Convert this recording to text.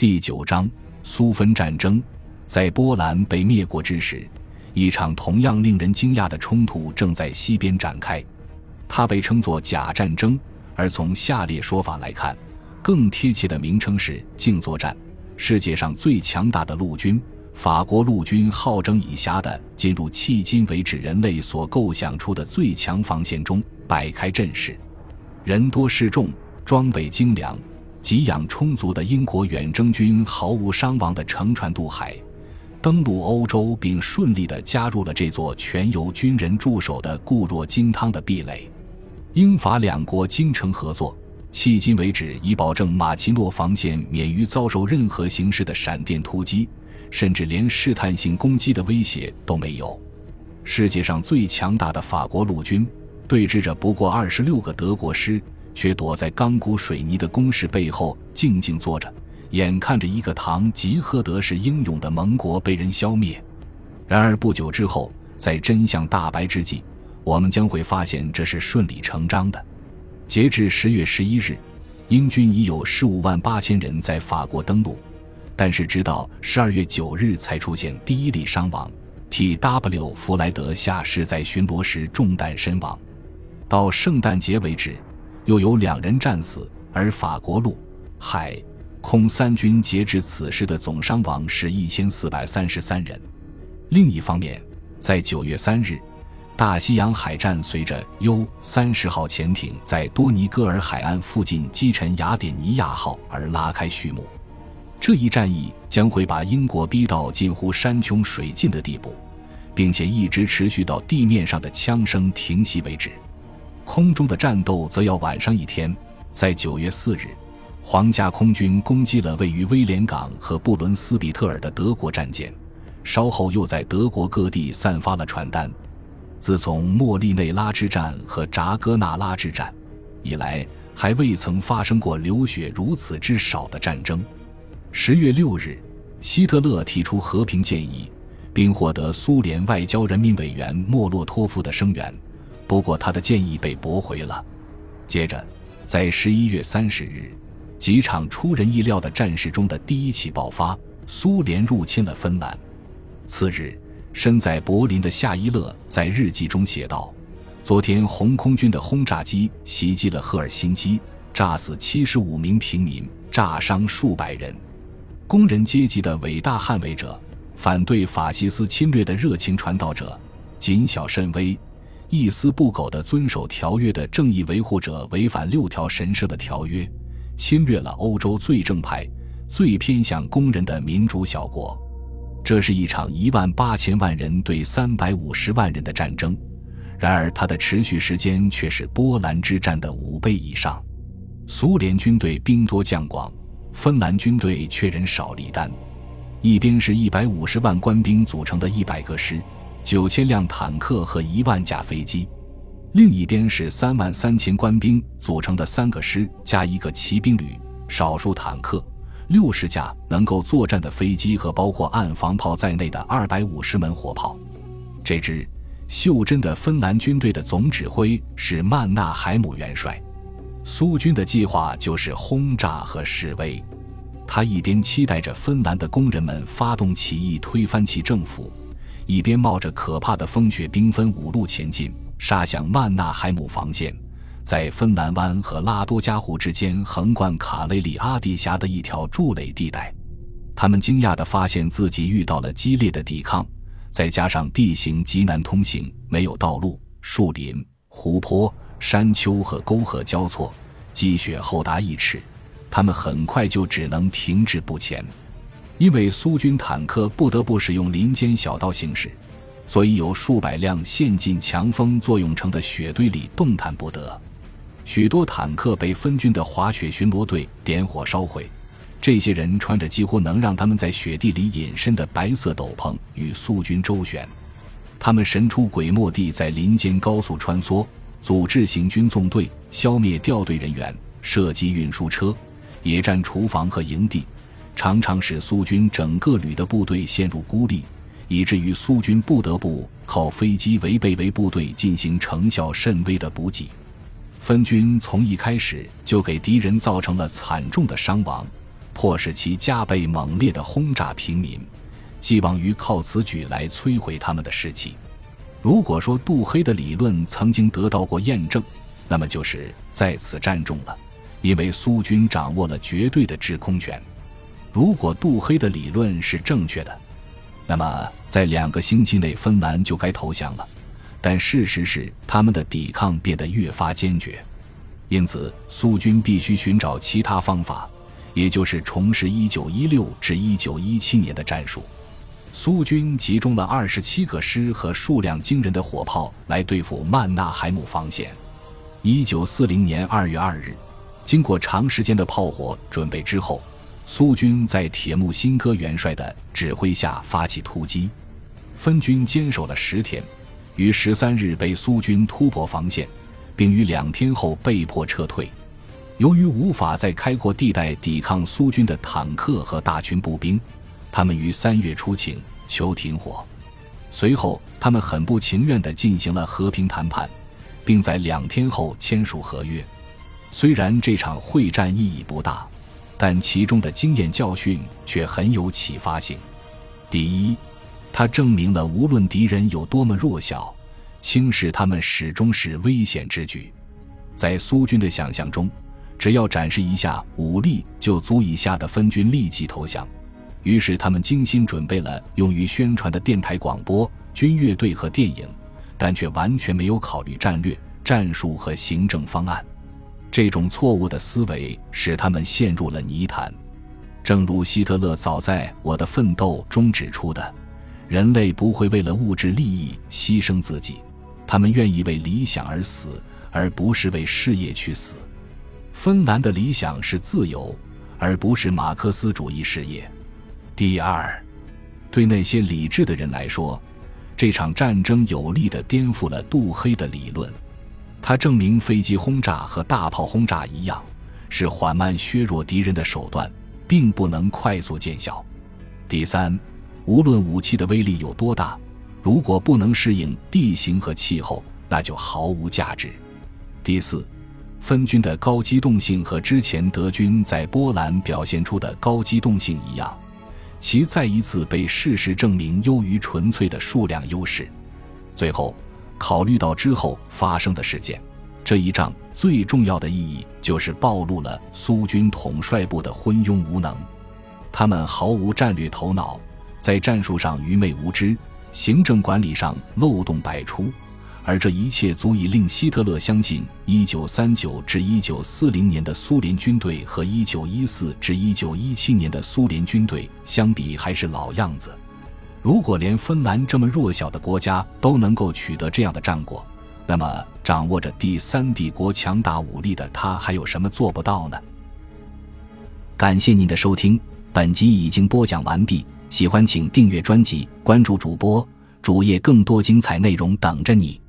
第九章苏芬战争。在波兰被灭国之时，一场同样令人惊讶的冲突正在西边展开。它被称作假战争，而从下列说法来看，更贴切的名称是静作战。世界上最强大的陆军——法国陆军，好整以暇地进入迄今为止人类所构想出的最强防线中，摆开阵势。人多势众，装备精良，给养充足的英国远征军毫无伤亡地乘船渡海。登陆欧洲，并顺利地加入了这座全由军人驻守的固若金汤的壁垒。英法两国精诚合作，迄今为止已保证马奇诺防线免于遭受任何形式的闪电突击，甚至连试探性攻击的威胁都没有。世界上最强大的法国陆军对峙着不过二十六个德国师，却躲在钢骨水泥的工事背后静静坐着。眼看着一个堂吉诃德式英勇的盟国被人消灭，然而不久之后，在真相大白之际，我们将会发现这是顺理成章的。截至十月十一日，英军已有十五万八千人在法国登陆，但是直到十二月九日才出现第一例伤亡。T.W. 弗莱德下士在巡逻时中弹身亡。到圣诞节为止，又有两人战死，而法国陆海。空三军截至此时的总伤亡是一千四百三十三人。另一方面，在九月三日，大西洋海战随着 U 三十号潜艇在多尼戈尔海岸附近击沉雅典尼亚号而拉开序幕。这一战役将会把英国逼到近乎山穷水尽的地步，并且一直持续到地面上的枪声停息为止。空中的战斗则要晚上一天，在九月四日。皇家空军攻击了位于威廉港和布伦斯比特尔的德国战舰，稍后又在德国各地散发了传单。自从莫利内拉之战和扎戈纳拉之战以来，还未曾发生过流血如此之少的战争。十月六日，希特勒提出和平建议，并获得苏联外交人民委员莫洛托夫的声援，不过他的建议被驳回了。接着，在十一月三十日。几场出人意料的战事中的第一起爆发，苏联入侵了芬兰。次日，身在柏林的夏伊勒在日记中写道：“昨天，红空军的轰炸机袭击了赫尔辛基，炸死七十五名平民，炸伤数百人。工人阶级的伟大捍卫者，反对法西斯侵略的热情传道者，谨小慎微、一丝不苟地遵守条约的正义维护者，违反六条神圣的条约。”侵略了欧洲最正派、最偏向工人的民主小国，这是一场一万八千万人对三百五十万人的战争。然而，它的持续时间却是波兰之战的五倍以上。苏联军队兵多将广，芬兰军队却人少力单。一边是一百五十万官兵组成的一百个师、九千辆坦克和一万架飞机。另一边是三万三千官兵组成的三个师加一个骑兵旅，少数坦克，六十架能够作战的飞机和包括岸防炮在内的二百五十门火炮。这支袖珍的芬兰军队的总指挥是曼纳海姆元帅。苏军的计划就是轰炸和示威。他一边期待着芬兰的工人们发动起义推翻其政府，一边冒着可怕的风雪兵分五路前进。杀向曼纳海姆防线，在芬兰湾和拉多加湖之间横贯卡雷里阿地峡的一条筑垒地带。他们惊讶地发现自己遇到了激烈的抵抗，再加上地形极难通行，没有道路，树林、湖泊、山丘和沟壑交错，积雪厚达一尺。他们很快就只能停滞不前，因为苏军坦克不得不使用林间小道行驶。所以有数百辆陷进强风作用成的雪堆里动弹不得，许多坦克被分军的滑雪巡逻队点火烧毁。这些人穿着几乎能让他们在雪地里隐身的白色斗篷，与苏军周旋。他们神出鬼没地在林间高速穿梭，组织行军纵队，消灭掉队人员，射击运输车、野战厨房和营地，常常使苏军整个旅的部队陷入孤立。以至于苏军不得不靠飞机违背为部队进行成效甚微的补给，分军从一开始就给敌人造成了惨重的伤亡，迫使其加倍猛烈地轰炸平民，寄望于靠此举来摧毁他们的士气。如果说杜黑的理论曾经得到过验证，那么就是在此战中了，因为苏军掌握了绝对的制空权。如果杜黑的理论是正确的，那么在两个星期内芬兰就该投降了。但事实是，他们的抵抗变得越发坚决，因此苏军必须寻找其他方法，也就是重拾1916至1917年的战术。苏军集中了二十七个师和数量惊人的火炮来对付曼纳海姆防线。一九四零年二月二日，经过长时间的炮火准备之后，苏军在铁木辛哥元帅的指挥下发起突击。分军坚守了十天，于十三日被苏军突破防线，并于两天后被迫撤退。由于无法在开阔地带抵抗苏军的坦克和大群步兵。他们于三月初请求停火，随后他们很不情愿地进行了和平谈判，并在两天后签署合约。虽然这场会战意义不大，但其中的经验教训却很有启发性。第一，它证明了无论敌人有多么弱小，轻视他们始终是危险之举。在苏军的想象中，只要展示一下武力，就足以吓得分军立即投降。于是，他们精心准备了用于宣传的电台广播、军乐队和电影，但却完全没有考虑战略、战术和行政方案。这种错误的思维使他们陷入了泥潭。正如希特勒早在《我的奋斗》中指出的：“人类不会为了物质利益牺牲自己，他们愿意为理想而死，而不是为事业去死。”芬兰的理想是自由，而不是马克思主义事业。第二，对那些理智的人来说，这场战争有力地颠覆了杜黑的理论。它证明飞机轰炸和大炮轰炸一样，是缓慢削弱敌人的手段，并不能快速见效。第三，无论武器的威力有多大，如果不能适应地形和气候，那就毫无价值。第四，分军的高机动性和之前德军在波兰表现出的高机动性一样。其再一次被事实证明优于纯粹的数量优势。最后，考虑到之后发生的事件，这一仗最重要的意义就是暴露了苏军统帅部的昏庸无能。他们毫无战略头脑，在战术上愚昧无知，行政管理上漏洞百出。而这一切足以令希特勒相信，1939至1940年的苏联军队和1914至1917年的苏联军队相比还是老样子。如果连芬兰这么弱小的国家都能够取得这样的战果，那么掌握着第三帝国强大武力的他还有什么做不到呢？感谢您的收听，本集已经播讲完毕。喜欢请订阅专辑，关注主播主页，更多精彩内容等着你。